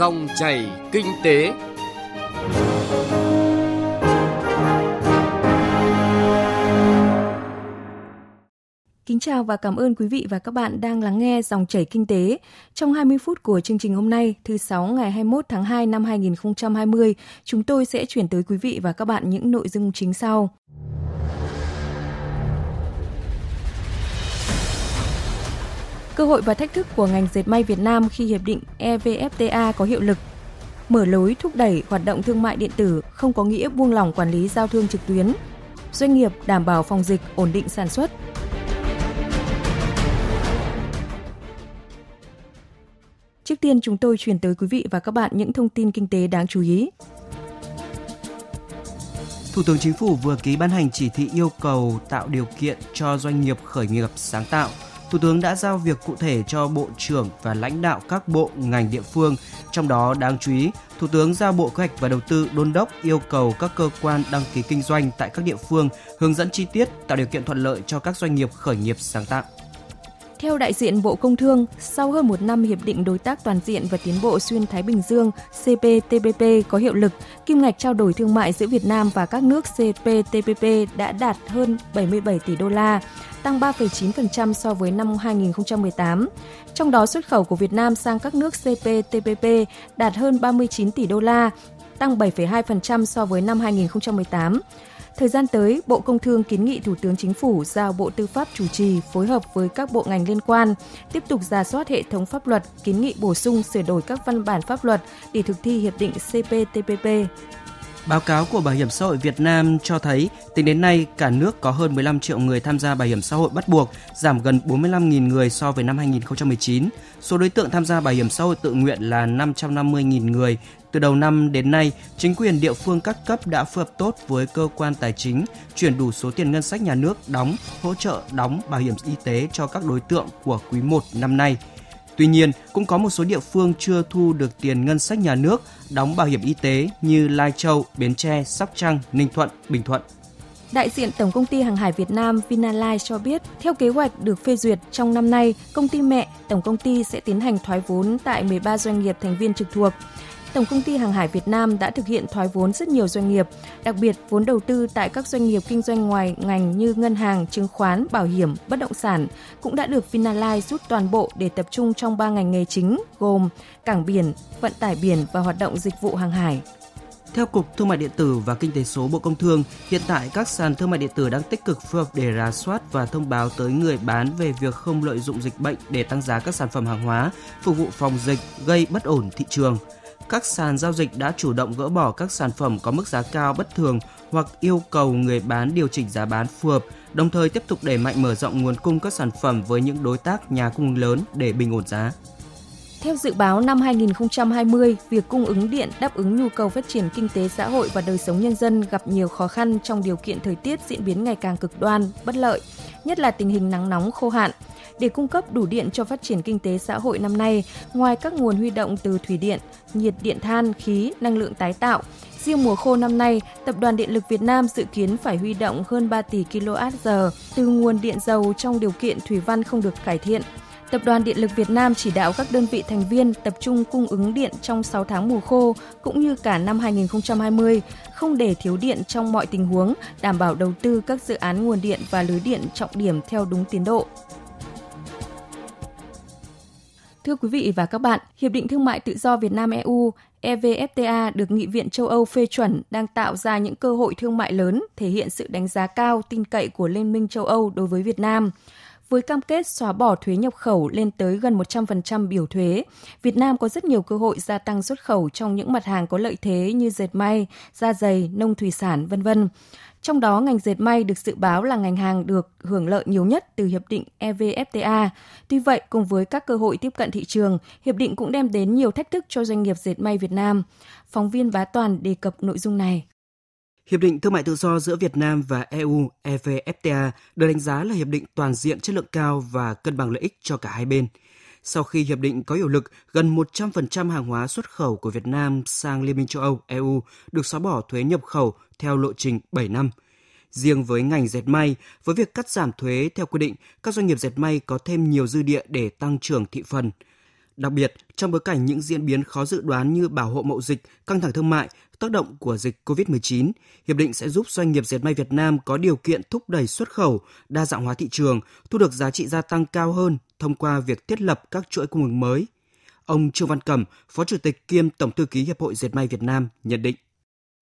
Dòng chảy kinh tế. Kính chào và cảm ơn quý vị và các bạn đang lắng nghe dòng chảy kinh tế. Trong 20 phút của chương trình hôm nay, thứ sáu ngày 21 tháng 2 năm 2020, chúng tôi sẽ chuyển tới quý vị và các bạn những nội dung chính sau. Cơ hội và thách thức của ngành dệt may Việt Nam khi hiệp định EVFTA có hiệu lực. Mở lối thúc đẩy hoạt động thương mại điện tử không có nghĩa buông lỏng quản lý giao thương trực tuyến. Doanh nghiệp đảm bảo phòng dịch, ổn định sản xuất. Trước tiên chúng tôi chuyển tới quý vị và các bạn những thông tin kinh tế đáng chú ý. Thủ tướng Chính phủ vừa ký ban hành chỉ thị yêu cầu tạo điều kiện cho doanh nghiệp khởi nghiệp sáng tạo. Thủ tướng đã giao việc cụ thể cho Bộ trưởng và lãnh đạo các bộ, ngành địa phương. Trong đó đáng chú ý, Thủ tướng giao Bộ Kế hoạch và Đầu tư đôn đốc yêu cầu các cơ quan đăng ký kinh doanh tại các địa phương hướng dẫn chi tiết tạo điều kiện thuận lợi cho các doanh nghiệp khởi nghiệp sáng tạo. Theo đại diện Bộ Công Thương, sau hơn một năm Hiệp định Đối tác Toàn diện và Tiến bộ Xuyên Thái Bình Dương CPTPP có hiệu lực, kim ngạch trao đổi thương mại giữa Việt Nam và các nước CPTPP đã đạt hơn 77 tỷ đô la, tăng 3,9% so với năm 2018. Trong đó xuất khẩu của Việt Nam sang các nước CPTPP đạt hơn 39 tỷ đô la, tăng 7,2% so với năm 2018. Thời gian tới, Bộ Công Thương kiến nghị Thủ tướng Chính phủ giao Bộ Tư pháp chủ trì phối hợp với các bộ ngành liên quan, tiếp tục ra soát hệ thống pháp luật, kiến nghị bổ sung sửa đổi các văn bản pháp luật để thực thi hiệp định CPTPP. Báo cáo của Bảo hiểm xã hội Việt Nam cho thấy, tính đến nay, cả nước có hơn 15 triệu người tham gia bảo hiểm xã hội bắt buộc, giảm gần 45.000 người so với năm 2019. Số đối tượng tham gia bảo hiểm xã hội tự nguyện là 550.000 người. Từ đầu năm đến nay, chính quyền địa phương các cấp đã phối hợp tốt với cơ quan tài chính, chuyển đủ số tiền ngân sách nhà nước đóng, hỗ trợ đóng bảo hiểm y tế cho các đối tượng của quý 1 năm nay – Tuy nhiên, cũng có một số địa phương chưa thu được tiền ngân sách nhà nước đóng bảo hiểm y tế như Lai Châu, Bến Tre, Sóc Trăng, Ninh Thuận, Bình Thuận. Đại diện Tổng công ty Hàng hải Việt Nam Vinalines cho biết, theo kế hoạch được phê duyệt trong năm nay, công ty mẹ Tổng công ty sẽ tiến hành thoái vốn tại 13 doanh nghiệp thành viên trực thuộc. Tổng công ty Hàng hải Việt Nam đã thực hiện thoái vốn rất nhiều doanh nghiệp, đặc biệt vốn đầu tư tại các doanh nghiệp kinh doanh ngoài ngành như ngân hàng, chứng khoán, bảo hiểm, bất động sản cũng đã được Vinalines rút toàn bộ để tập trung trong 3 ngành nghề chính gồm cảng biển, vận tải biển và hoạt động dịch vụ hàng hải. Theo Cục Thương mại Điện tử và Kinh tế số Bộ Công Thương, hiện tại các sàn thương mại điện tử đang tích cực phối hợp để rà soát và thông báo tới người bán về việc không lợi dụng dịch bệnh để tăng giá các sản phẩm hàng hóa, phục vụ phòng dịch gây bất ổn thị trường các sàn giao dịch đã chủ động gỡ bỏ các sản phẩm có mức giá cao bất thường hoặc yêu cầu người bán điều chỉnh giá bán phù hợp, đồng thời tiếp tục đẩy mạnh mở rộng nguồn cung các sản phẩm với những đối tác nhà cung lớn để bình ổn giá. Theo dự báo năm 2020, việc cung ứng điện đáp ứng nhu cầu phát triển kinh tế xã hội và đời sống nhân dân gặp nhiều khó khăn trong điều kiện thời tiết diễn biến ngày càng cực đoan, bất lợi, nhất là tình hình nắng nóng khô hạn. Để cung cấp đủ điện cho phát triển kinh tế xã hội năm nay, ngoài các nguồn huy động từ thủy điện, nhiệt điện than, khí, năng lượng tái tạo, Riêng mùa khô năm nay, Tập đoàn Điện lực Việt Nam dự kiến phải huy động hơn 3 tỷ kWh từ nguồn điện dầu trong điều kiện thủy văn không được cải thiện. Tập đoàn Điện lực Việt Nam chỉ đạo các đơn vị thành viên tập trung cung ứng điện trong 6 tháng mùa khô cũng như cả năm 2020, không để thiếu điện trong mọi tình huống, đảm bảo đầu tư các dự án nguồn điện và lưới điện trọng điểm theo đúng tiến độ. Thưa quý vị và các bạn, Hiệp định Thương mại Tự do Việt Nam EU EVFTA được Nghị viện châu Âu phê chuẩn đang tạo ra những cơ hội thương mại lớn, thể hiện sự đánh giá cao tin cậy của Liên minh châu Âu đối với Việt Nam. Với cam kết xóa bỏ thuế nhập khẩu lên tới gần 100% biểu thuế, Việt Nam có rất nhiều cơ hội gia tăng xuất khẩu trong những mặt hàng có lợi thế như dệt may, da dày, nông thủy sản, vân vân. Trong đó, ngành dệt may được dự báo là ngành hàng được hưởng lợi nhiều nhất từ hiệp định EVFTA. Tuy vậy, cùng với các cơ hội tiếp cận thị trường, hiệp định cũng đem đến nhiều thách thức cho doanh nghiệp dệt may Việt Nam. Phóng viên Bá Toàn đề cập nội dung này. Hiệp định Thương mại Tự do giữa Việt Nam và EU EVFTA được đánh giá là hiệp định toàn diện chất lượng cao và cân bằng lợi ích cho cả hai bên. Sau khi hiệp định có hiệu lực, gần 100% hàng hóa xuất khẩu của Việt Nam sang Liên minh châu Âu EU được xóa bỏ thuế nhập khẩu theo lộ trình 7 năm. Riêng với ngành dệt may, với việc cắt giảm thuế theo quy định, các doanh nghiệp dệt may có thêm nhiều dư địa để tăng trưởng thị phần – Đặc biệt, trong bối cảnh những diễn biến khó dự đoán như bảo hộ mậu dịch, căng thẳng thương mại, tác động của dịch COVID-19, hiệp định sẽ giúp doanh nghiệp dệt may Việt Nam có điều kiện thúc đẩy xuất khẩu, đa dạng hóa thị trường, thu được giá trị gia tăng cao hơn thông qua việc thiết lập các chuỗi cung ứng mới. Ông Trương Văn Cẩm, Phó Chủ tịch kiêm Tổng thư ký Hiệp hội Dệt may Việt Nam nhận định.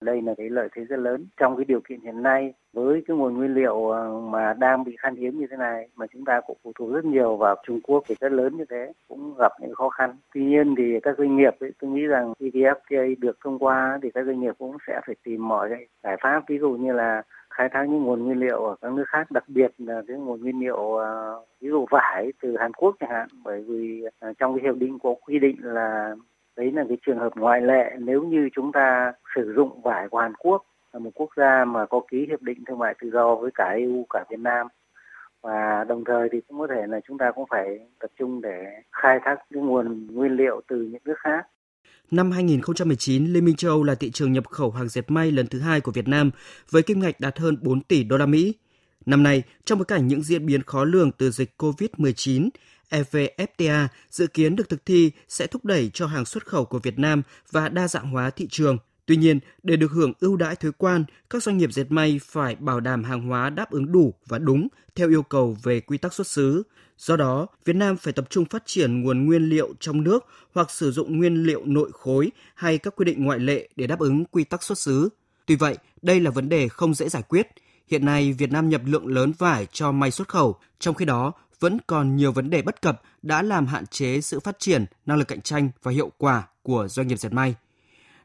Đây là cái lợi thế rất lớn. Trong cái điều kiện hiện nay với cái nguồn nguyên liệu ờ, mà đang bị khan hiếm như thế này mà chúng ta cũng phụ thuộc rất nhiều vào Trung Quốc thì rất lớn như thế cũng gặp những khó khăn. Tuy nhiên thì các doanh nghiệp ấy, tôi nghĩ rằng EVFTA được thông qua thì các doanh nghiệp cũng sẽ phải tìm mọi giải pháp. Ví dụ như là khai thác những nguồn nguyên liệu ở các nước khác đặc biệt là cái nguồn nguyên liệu ờ, ví dụ vải từ Hàn Quốc chẳng hạn. Bởi vì ờ, trong cái hiệp định có quy định là đấy là cái trường hợp ngoại lệ nếu như chúng ta sử dụng vải của Hàn Quốc là một quốc gia mà có ký hiệp định thương mại tự do với cả EU cả Việt Nam và đồng thời thì cũng có thể là chúng ta cũng phải tập trung để khai thác cái nguồn nguyên liệu từ những nước khác Năm 2019, Liên minh châu Âu là thị trường nhập khẩu hàng dệt may lần thứ hai của Việt Nam với kim ngạch đạt hơn 4 tỷ đô la Mỹ. Năm nay, trong bối cảnh những diễn biến khó lường từ dịch COVID-19, EVFTA dự kiến được thực thi sẽ thúc đẩy cho hàng xuất khẩu của Việt Nam và đa dạng hóa thị trường. Tuy nhiên, để được hưởng ưu đãi thuế quan, các doanh nghiệp dệt may phải bảo đảm hàng hóa đáp ứng đủ và đúng theo yêu cầu về quy tắc xuất xứ. Do đó, Việt Nam phải tập trung phát triển nguồn nguyên liệu trong nước hoặc sử dụng nguyên liệu nội khối hay các quy định ngoại lệ để đáp ứng quy tắc xuất xứ. Tuy vậy, đây là vấn đề không dễ giải quyết. Hiện nay, Việt Nam nhập lượng lớn vải cho may xuất khẩu, trong khi đó vẫn còn nhiều vấn đề bất cập đã làm hạn chế sự phát triển, năng lực cạnh tranh và hiệu quả của doanh nghiệp dệt may.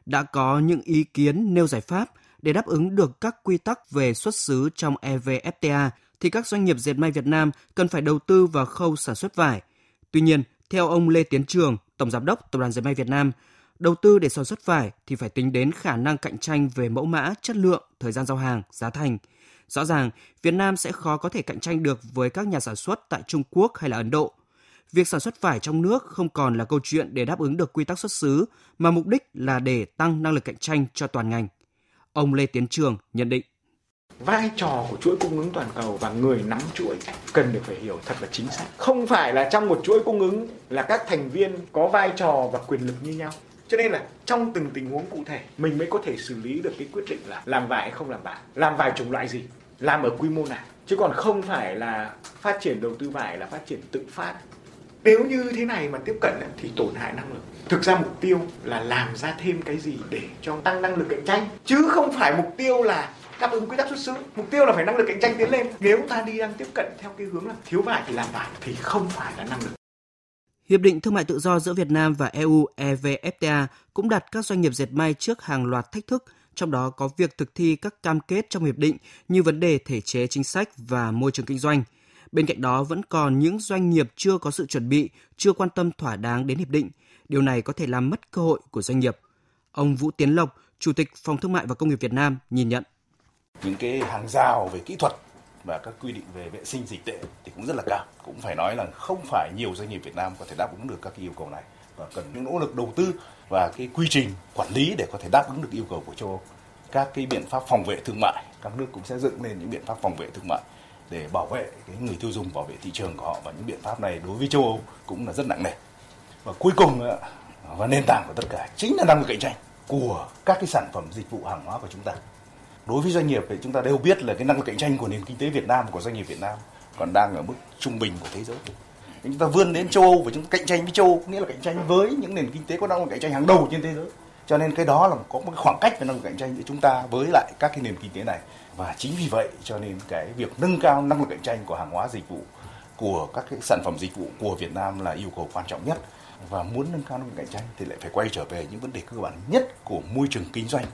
Đã có những ý kiến nêu giải pháp để đáp ứng được các quy tắc về xuất xứ trong EVFTA thì các doanh nghiệp dệt may Việt Nam cần phải đầu tư vào khâu sản xuất vải. Tuy nhiên, theo ông Lê Tiến Trường, Tổng Giám đốc Tập đoàn Dệt may Việt Nam, đầu tư để sản xuất vải thì phải tính đến khả năng cạnh tranh về mẫu mã, chất lượng, thời gian giao hàng, giá thành – Rõ ràng, Việt Nam sẽ khó có thể cạnh tranh được với các nhà sản xuất tại Trung Quốc hay là Ấn Độ. Việc sản xuất vải trong nước không còn là câu chuyện để đáp ứng được quy tắc xuất xứ, mà mục đích là để tăng năng lực cạnh tranh cho toàn ngành. Ông Lê Tiến Trường nhận định. Vai trò của chuỗi cung ứng toàn cầu và người nắm chuỗi cần được phải hiểu thật là chính xác. Không phải là trong một chuỗi cung ứng là các thành viên có vai trò và quyền lực như nhau. Cho nên là trong từng tình huống cụ thể mình mới có thể xử lý được cái quyết định là làm vải hay không làm vải, làm vải chủng loại gì, làm ở quy mô nào. Chứ còn không phải là phát triển đầu tư vải là phát triển tự phát. Nếu như thế này mà tiếp cận thì tổn hại năng lực. Thực ra mục tiêu là làm ra thêm cái gì để cho tăng năng lực cạnh tranh chứ không phải mục tiêu là đáp ứng quy tắc xuất xứ mục tiêu là phải năng lực cạnh tranh tiến lên nếu ta đi đang tiếp cận theo cái hướng là thiếu vải thì làm vải thì không phải là năng lực Hiệp định Thương mại tự do giữa Việt Nam và EU EVFTA cũng đặt các doanh nghiệp dệt may trước hàng loạt thách thức, trong đó có việc thực thi các cam kết trong hiệp định như vấn đề thể chế chính sách và môi trường kinh doanh. Bên cạnh đó vẫn còn những doanh nghiệp chưa có sự chuẩn bị, chưa quan tâm thỏa đáng đến hiệp định. Điều này có thể làm mất cơ hội của doanh nghiệp. Ông Vũ Tiến Lộc, Chủ tịch Phòng Thương mại và Công nghiệp Việt Nam nhìn nhận. Những cái hàng rào về kỹ thuật và các quy định về vệ sinh dịch tễ thì cũng rất là cao. Cũng phải nói là không phải nhiều doanh nghiệp Việt Nam có thể đáp ứng được các yêu cầu này và cần những nỗ lực đầu tư và cái quy trình quản lý để có thể đáp ứng được yêu cầu của châu Âu. Các cái biện pháp phòng vệ thương mại, các nước cũng sẽ dựng lên những biện pháp phòng vệ thương mại để bảo vệ cái người tiêu dùng, bảo vệ thị trường của họ và những biện pháp này đối với châu Âu cũng là rất nặng nề. Và cuối cùng và nền tảng của tất cả chính là năng lực cạnh tranh của các cái sản phẩm dịch vụ hàng hóa của chúng ta đối với doanh nghiệp thì chúng ta đều biết là cái năng lực cạnh tranh của nền kinh tế Việt Nam, của doanh nghiệp Việt Nam còn đang ở mức trung bình của thế giới. Chúng ta vươn đến châu Âu và chúng ta cạnh tranh với châu Âu, nghĩa là cạnh tranh với những nền kinh tế có năng lực cạnh tranh hàng đầu trên thế giới. Cho nên cái đó là có một khoảng cách về năng lực cạnh tranh giữa chúng ta với lại các cái nền kinh tế này. Và chính vì vậy cho nên cái việc nâng cao năng lực cạnh tranh của hàng hóa dịch vụ, của các cái sản phẩm dịch vụ của Việt Nam là yêu cầu quan trọng nhất. Và muốn nâng cao năng lực cạnh tranh thì lại phải quay trở về những vấn đề cơ bản nhất của môi trường kinh doanh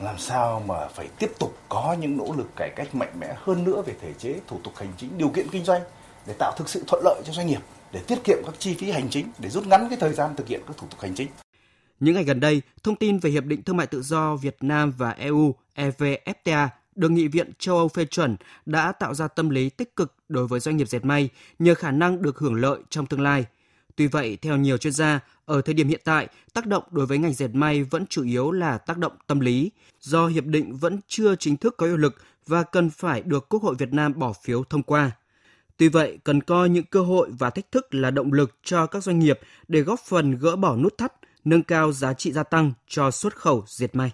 làm sao mà phải tiếp tục có những nỗ lực cải cách mạnh mẽ hơn nữa về thể chế, thủ tục hành chính, điều kiện kinh doanh để tạo thực sự thuận lợi cho doanh nghiệp, để tiết kiệm các chi phí hành chính, để rút ngắn cái thời gian thực hiện các thủ tục hành chính. Những ngày gần đây, thông tin về Hiệp định Thương mại Tự do Việt Nam và EU EVFTA được Nghị viện châu Âu phê chuẩn đã tạo ra tâm lý tích cực đối với doanh nghiệp dệt may nhờ khả năng được hưởng lợi trong tương lai – Tuy vậy, theo nhiều chuyên gia, ở thời điểm hiện tại, tác động đối với ngành dệt may vẫn chủ yếu là tác động tâm lý, do hiệp định vẫn chưa chính thức có hiệu lực và cần phải được Quốc hội Việt Nam bỏ phiếu thông qua. Tuy vậy, cần coi những cơ hội và thách thức là động lực cho các doanh nghiệp để góp phần gỡ bỏ nút thắt, nâng cao giá trị gia tăng cho xuất khẩu diệt may.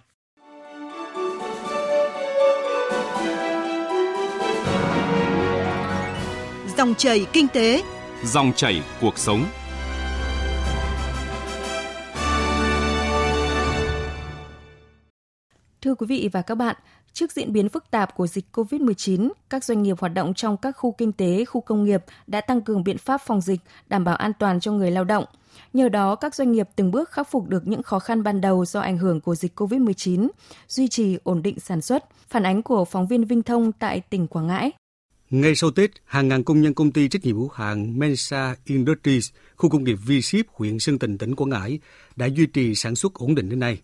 Dòng chảy kinh tế, dòng chảy cuộc sống. Thưa quý vị và các bạn, trước diễn biến phức tạp của dịch COVID-19, các doanh nghiệp hoạt động trong các khu kinh tế, khu công nghiệp đã tăng cường biện pháp phòng dịch, đảm bảo an toàn cho người lao động. Nhờ đó, các doanh nghiệp từng bước khắc phục được những khó khăn ban đầu do ảnh hưởng của dịch COVID-19, duy trì ổn định sản xuất. Phản ánh của phóng viên Vinh Thông tại tỉnh Quảng Ngãi. Ngay sau Tết, hàng ngàn công nhân công ty trách nhiệm hữu hạn Mensa Industries, khu công nghiệp V-Ship, huyện Sơn Tịnh, tỉnh Quảng Ngãi đã duy trì sản xuất ổn định đến nay.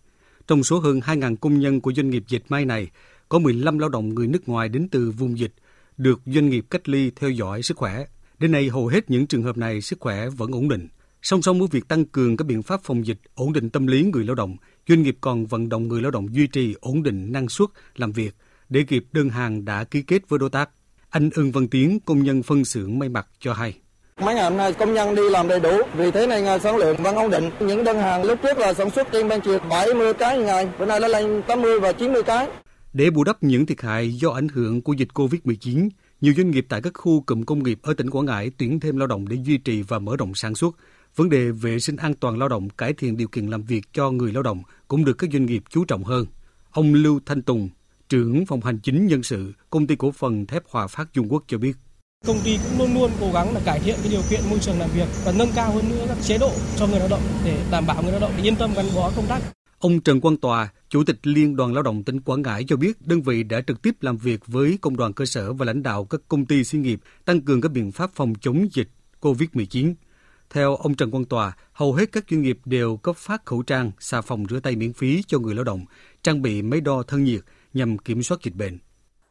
Trong số hơn 2.000 công nhân của doanh nghiệp dệt may này, có 15 lao động người nước ngoài đến từ vùng dịch, được doanh nghiệp cách ly theo dõi sức khỏe. Đến nay, hầu hết những trường hợp này sức khỏe vẫn ổn định. Song song với việc tăng cường các biện pháp phòng dịch, ổn định tâm lý người lao động, doanh nghiệp còn vận động người lao động duy trì ổn định năng suất làm việc để kịp đơn hàng đã ký kết với đối tác. Anh Ưng Văn Tiến, công nhân phân xưởng may mặc cho hay. Mấy ngày hôm nay công nhân đi làm đầy đủ, vì thế nên sản lượng vẫn ổn định. Những đơn hàng lúc trước là sản xuất trên ban chiều 70 cái ngày, bữa nay lên 80 và 90 cái. Để bù đắp những thiệt hại do ảnh hưởng của dịch Covid-19, nhiều doanh nghiệp tại các khu cụm công nghiệp ở tỉnh Quảng Ngãi tuyển thêm lao động để duy trì và mở rộng sản xuất. Vấn đề vệ sinh an toàn lao động, cải thiện điều kiện làm việc cho người lao động cũng được các doanh nghiệp chú trọng hơn. Ông Lưu Thanh Tùng, trưởng phòng hành chính nhân sự, công ty cổ phần thép Hòa Phát Trung Quốc cho biết. Công ty cũng luôn luôn cố gắng là cải thiện cái điều kiện môi trường làm việc và nâng cao hơn nữa các chế độ cho người lao động để đảm bảo người lao động yên tâm gắn bó công tác. Ông Trần Quang Tòa, Chủ tịch Liên đoàn Lao động tỉnh Quảng Ngãi cho biết đơn vị đã trực tiếp làm việc với công đoàn cơ sở và lãnh đạo các công ty xí nghiệp tăng cường các biện pháp phòng chống dịch COVID-19. Theo ông Trần Quang Tòa, hầu hết các doanh nghiệp đều cấp phát khẩu trang, xà phòng rửa tay miễn phí cho người lao động, trang bị máy đo thân nhiệt nhằm kiểm soát dịch bệnh.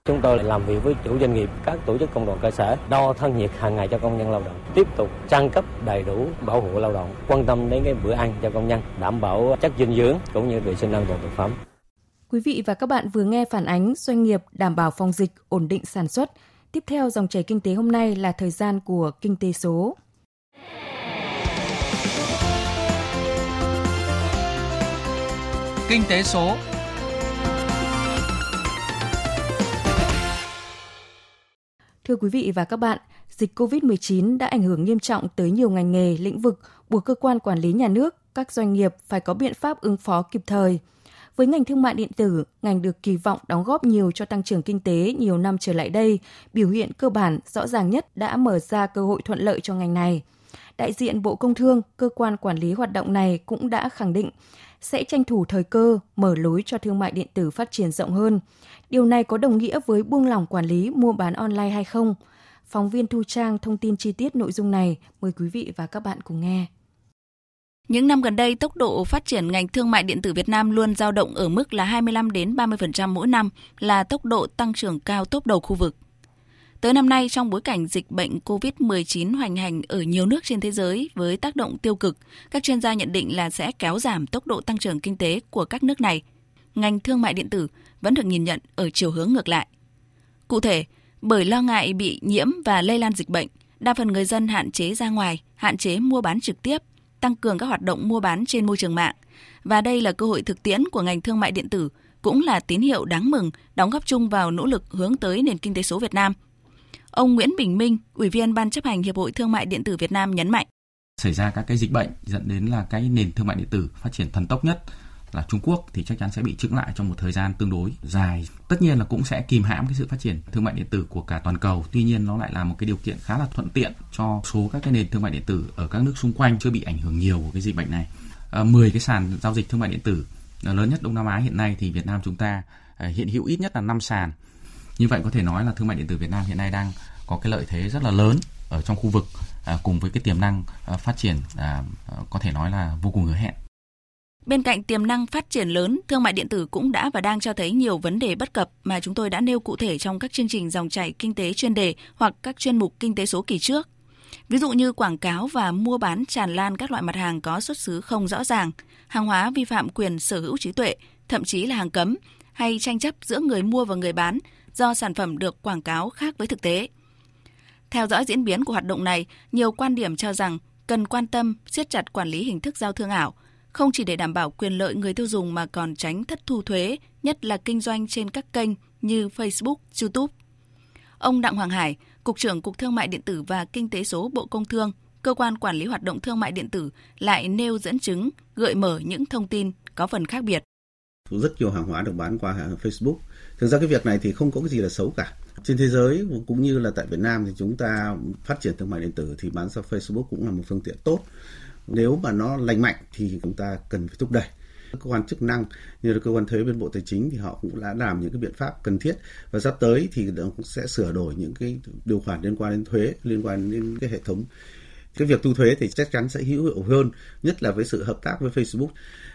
Chúng tôi làm việc với chủ doanh nghiệp, các tổ chức công đoàn cơ sở, đo thân nhiệt hàng ngày cho công nhân lao động, tiếp tục trang cấp đầy đủ bảo hộ lao động, quan tâm đến cái bữa ăn cho công nhân, đảm bảo chất dinh dưỡng cũng như vệ sinh an toàn thực phẩm. Quý vị và các bạn vừa nghe phản ánh doanh nghiệp đảm bảo phòng dịch, ổn định sản xuất. Tiếp theo dòng chảy kinh tế hôm nay là thời gian của kinh tế số. Kinh tế số Thưa quý vị và các bạn, dịch COVID-19 đã ảnh hưởng nghiêm trọng tới nhiều ngành nghề, lĩnh vực, buộc cơ quan quản lý nhà nước, các doanh nghiệp phải có biện pháp ứng phó kịp thời. Với ngành thương mại điện tử, ngành được kỳ vọng đóng góp nhiều cho tăng trưởng kinh tế nhiều năm trở lại đây, biểu hiện cơ bản rõ ràng nhất đã mở ra cơ hội thuận lợi cho ngành này. Đại diện Bộ Công Thương, cơ quan quản lý hoạt động này cũng đã khẳng định sẽ tranh thủ thời cơ, mở lối cho thương mại điện tử phát triển rộng hơn. Điều này có đồng nghĩa với buông lỏng quản lý mua bán online hay không? Phóng viên Thu Trang thông tin chi tiết nội dung này. Mời quý vị và các bạn cùng nghe. Những năm gần đây, tốc độ phát triển ngành thương mại điện tử Việt Nam luôn dao động ở mức là 25 đến 30% mỗi năm, là tốc độ tăng trưởng cao top đầu khu vực. Tới năm nay, trong bối cảnh dịch bệnh COVID-19 hoành hành ở nhiều nước trên thế giới với tác động tiêu cực, các chuyên gia nhận định là sẽ kéo giảm tốc độ tăng trưởng kinh tế của các nước này. Ngành thương mại điện tử vẫn được nhìn nhận ở chiều hướng ngược lại. Cụ thể, bởi lo ngại bị nhiễm và lây lan dịch bệnh, đa phần người dân hạn chế ra ngoài, hạn chế mua bán trực tiếp, tăng cường các hoạt động mua bán trên môi trường mạng. Và đây là cơ hội thực tiễn của ngành thương mại điện tử, cũng là tín hiệu đáng mừng đóng góp chung vào nỗ lực hướng tới nền kinh tế số Việt Nam – Ông Nguyễn Bình Minh, Ủy viên Ban chấp hành Hiệp hội Thương mại điện tử Việt Nam nhấn mạnh. Xảy ra các cái dịch bệnh dẫn đến là cái nền thương mại điện tử phát triển thần tốc nhất là Trung Quốc thì chắc chắn sẽ bị chững lại trong một thời gian tương đối dài. Tất nhiên là cũng sẽ kìm hãm cái sự phát triển thương mại điện tử của cả toàn cầu. Tuy nhiên nó lại là một cái điều kiện khá là thuận tiện cho số các cái nền thương mại điện tử ở các nước xung quanh chưa bị ảnh hưởng nhiều của cái dịch bệnh này. Ờ, à, 10 cái sàn giao dịch thương mại điện tử ờ, lớn nhất Đông Nam Á hiện nay thì Việt Nam chúng ta ờ, hiện hữu ít nhất là 5 sàn như vậy có thể nói là thương mại điện tử Việt Nam hiện nay đang có cái lợi thế rất là lớn ở trong khu vực à, cùng với cái tiềm năng à, phát triển à, có thể nói là vô cùng hứa hẹn. Bên cạnh tiềm năng phát triển lớn, thương mại điện tử cũng đã và đang cho thấy nhiều vấn đề bất cập mà chúng tôi đã nêu cụ thể trong các chương trình dòng chảy kinh tế chuyên đề hoặc các chuyên mục kinh tế số kỳ trước. Ví dụ như quảng cáo và mua bán tràn lan các loại mặt hàng có xuất xứ không rõ ràng, hàng hóa vi phạm quyền sở hữu trí tuệ, thậm chí là hàng cấm, hay tranh chấp giữa người mua và người bán do sản phẩm được quảng cáo khác với thực tế. Theo dõi diễn biến của hoạt động này, nhiều quan điểm cho rằng cần quan tâm siết chặt quản lý hình thức giao thương ảo, không chỉ để đảm bảo quyền lợi người tiêu dùng mà còn tránh thất thu thuế, nhất là kinh doanh trên các kênh như Facebook, YouTube. Ông Đặng Hoàng Hải, Cục trưởng Cục Thương mại điện tử và Kinh tế số Bộ Công Thương, cơ quan quản lý hoạt động thương mại điện tử lại nêu dẫn chứng, gợi mở những thông tin có phần khác biệt. Rất nhiều hàng hóa được bán qua Facebook. Thực ra cái việc này thì không có cái gì là xấu cả. Trên thế giới, cũng như là tại Việt Nam thì chúng ta phát triển thương mại điện tử thì bán sang Facebook cũng là một phương tiện tốt. Nếu mà nó lành mạnh thì chúng ta cần phải thúc đẩy. Cơ quan chức năng như là cơ quan thuế bên bộ tài chính thì họ cũng đã làm những cái biện pháp cần thiết. Và sắp tới thì cũng sẽ sửa đổi những cái điều khoản liên quan đến thuế, liên quan đến cái hệ thống. Cái việc thu thuế thì chắc chắn sẽ hữu hiệu hơn, nhất là với sự hợp tác với Facebook.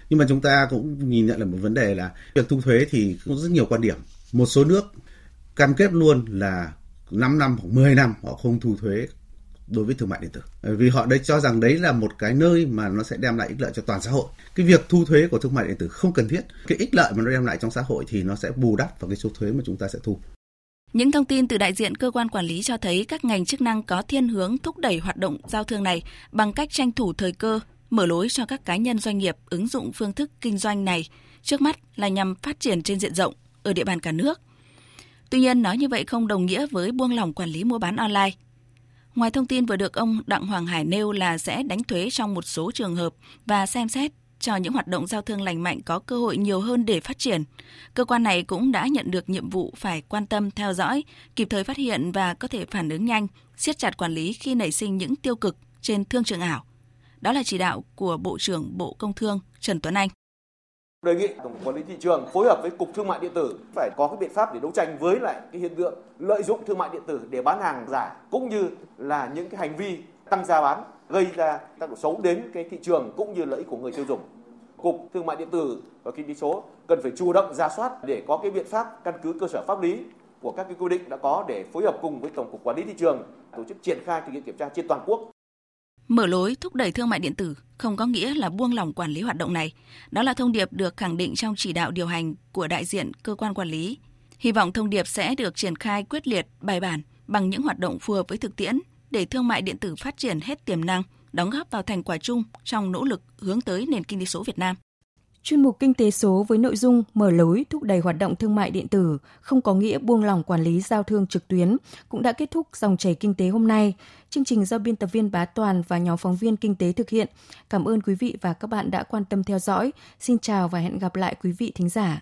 Nhưng mà chúng ta cũng nhìn nhận là một vấn đề là việc thu thuế thì có rất nhiều quan điểm một số nước cam kết luôn là 5 năm hoặc 10 năm họ không thu thuế đối với thương mại điện tử. Vì họ đấy cho rằng đấy là một cái nơi mà nó sẽ đem lại ích lợi cho toàn xã hội. Cái việc thu thuế của thương mại điện tử không cần thiết. Cái ích lợi mà nó đem lại trong xã hội thì nó sẽ bù đắp vào cái số thuế mà chúng ta sẽ thu. Những thông tin từ đại diện cơ quan quản lý cho thấy các ngành chức năng có thiên hướng thúc đẩy hoạt động giao thương này bằng cách tranh thủ thời cơ, mở lối cho các cá nhân doanh nghiệp ứng dụng phương thức kinh doanh này, trước mắt là nhằm phát triển trên diện rộng ở địa bàn cả nước. Tuy nhiên, nói như vậy không đồng nghĩa với buông lỏng quản lý mua bán online. Ngoài thông tin vừa được ông Đặng Hoàng Hải nêu là sẽ đánh thuế trong một số trường hợp và xem xét cho những hoạt động giao thương lành mạnh có cơ hội nhiều hơn để phát triển. Cơ quan này cũng đã nhận được nhiệm vụ phải quan tâm theo dõi, kịp thời phát hiện và có thể phản ứng nhanh, siết chặt quản lý khi nảy sinh những tiêu cực trên thương trường ảo. Đó là chỉ đạo của Bộ trưởng Bộ Công Thương Trần Tuấn Anh đề nghị tổng quản lý thị trường phối hợp với cục thương mại điện tử phải có cái biện pháp để đấu tranh với lại cái hiện tượng lợi dụng thương mại điện tử để bán hàng giả cũng như là những cái hành vi tăng giá bán gây ra tác động xấu đến cái thị trường cũng như lợi ích của người tiêu dùng. Cục Thương mại điện tử và kinh tế số cần phải chủ động ra soát để có cái biện pháp căn cứ cơ sở pháp lý của các cái quy định đã có để phối hợp cùng với tổng cục quản lý thị trường tổ chức triển khai thực hiện kiểm tra trên toàn quốc Mở lối thúc đẩy thương mại điện tử không có nghĩa là buông lỏng quản lý hoạt động này. Đó là thông điệp được khẳng định trong chỉ đạo điều hành của đại diện cơ quan quản lý. Hy vọng thông điệp sẽ được triển khai quyết liệt, bài bản bằng những hoạt động phù hợp với thực tiễn để thương mại điện tử phát triển hết tiềm năng, đóng góp vào thành quả chung trong nỗ lực hướng tới nền kinh tế số Việt Nam. Chuyên mục Kinh tế số với nội dung mở lối thúc đẩy hoạt động thương mại điện tử không có nghĩa buông lỏng quản lý giao thương trực tuyến cũng đã kết thúc dòng chảy kinh tế hôm nay. Chương trình do biên tập viên Bá Toàn và nhóm phóng viên kinh tế thực hiện. Cảm ơn quý vị và các bạn đã quan tâm theo dõi. Xin chào và hẹn gặp lại quý vị thính giả.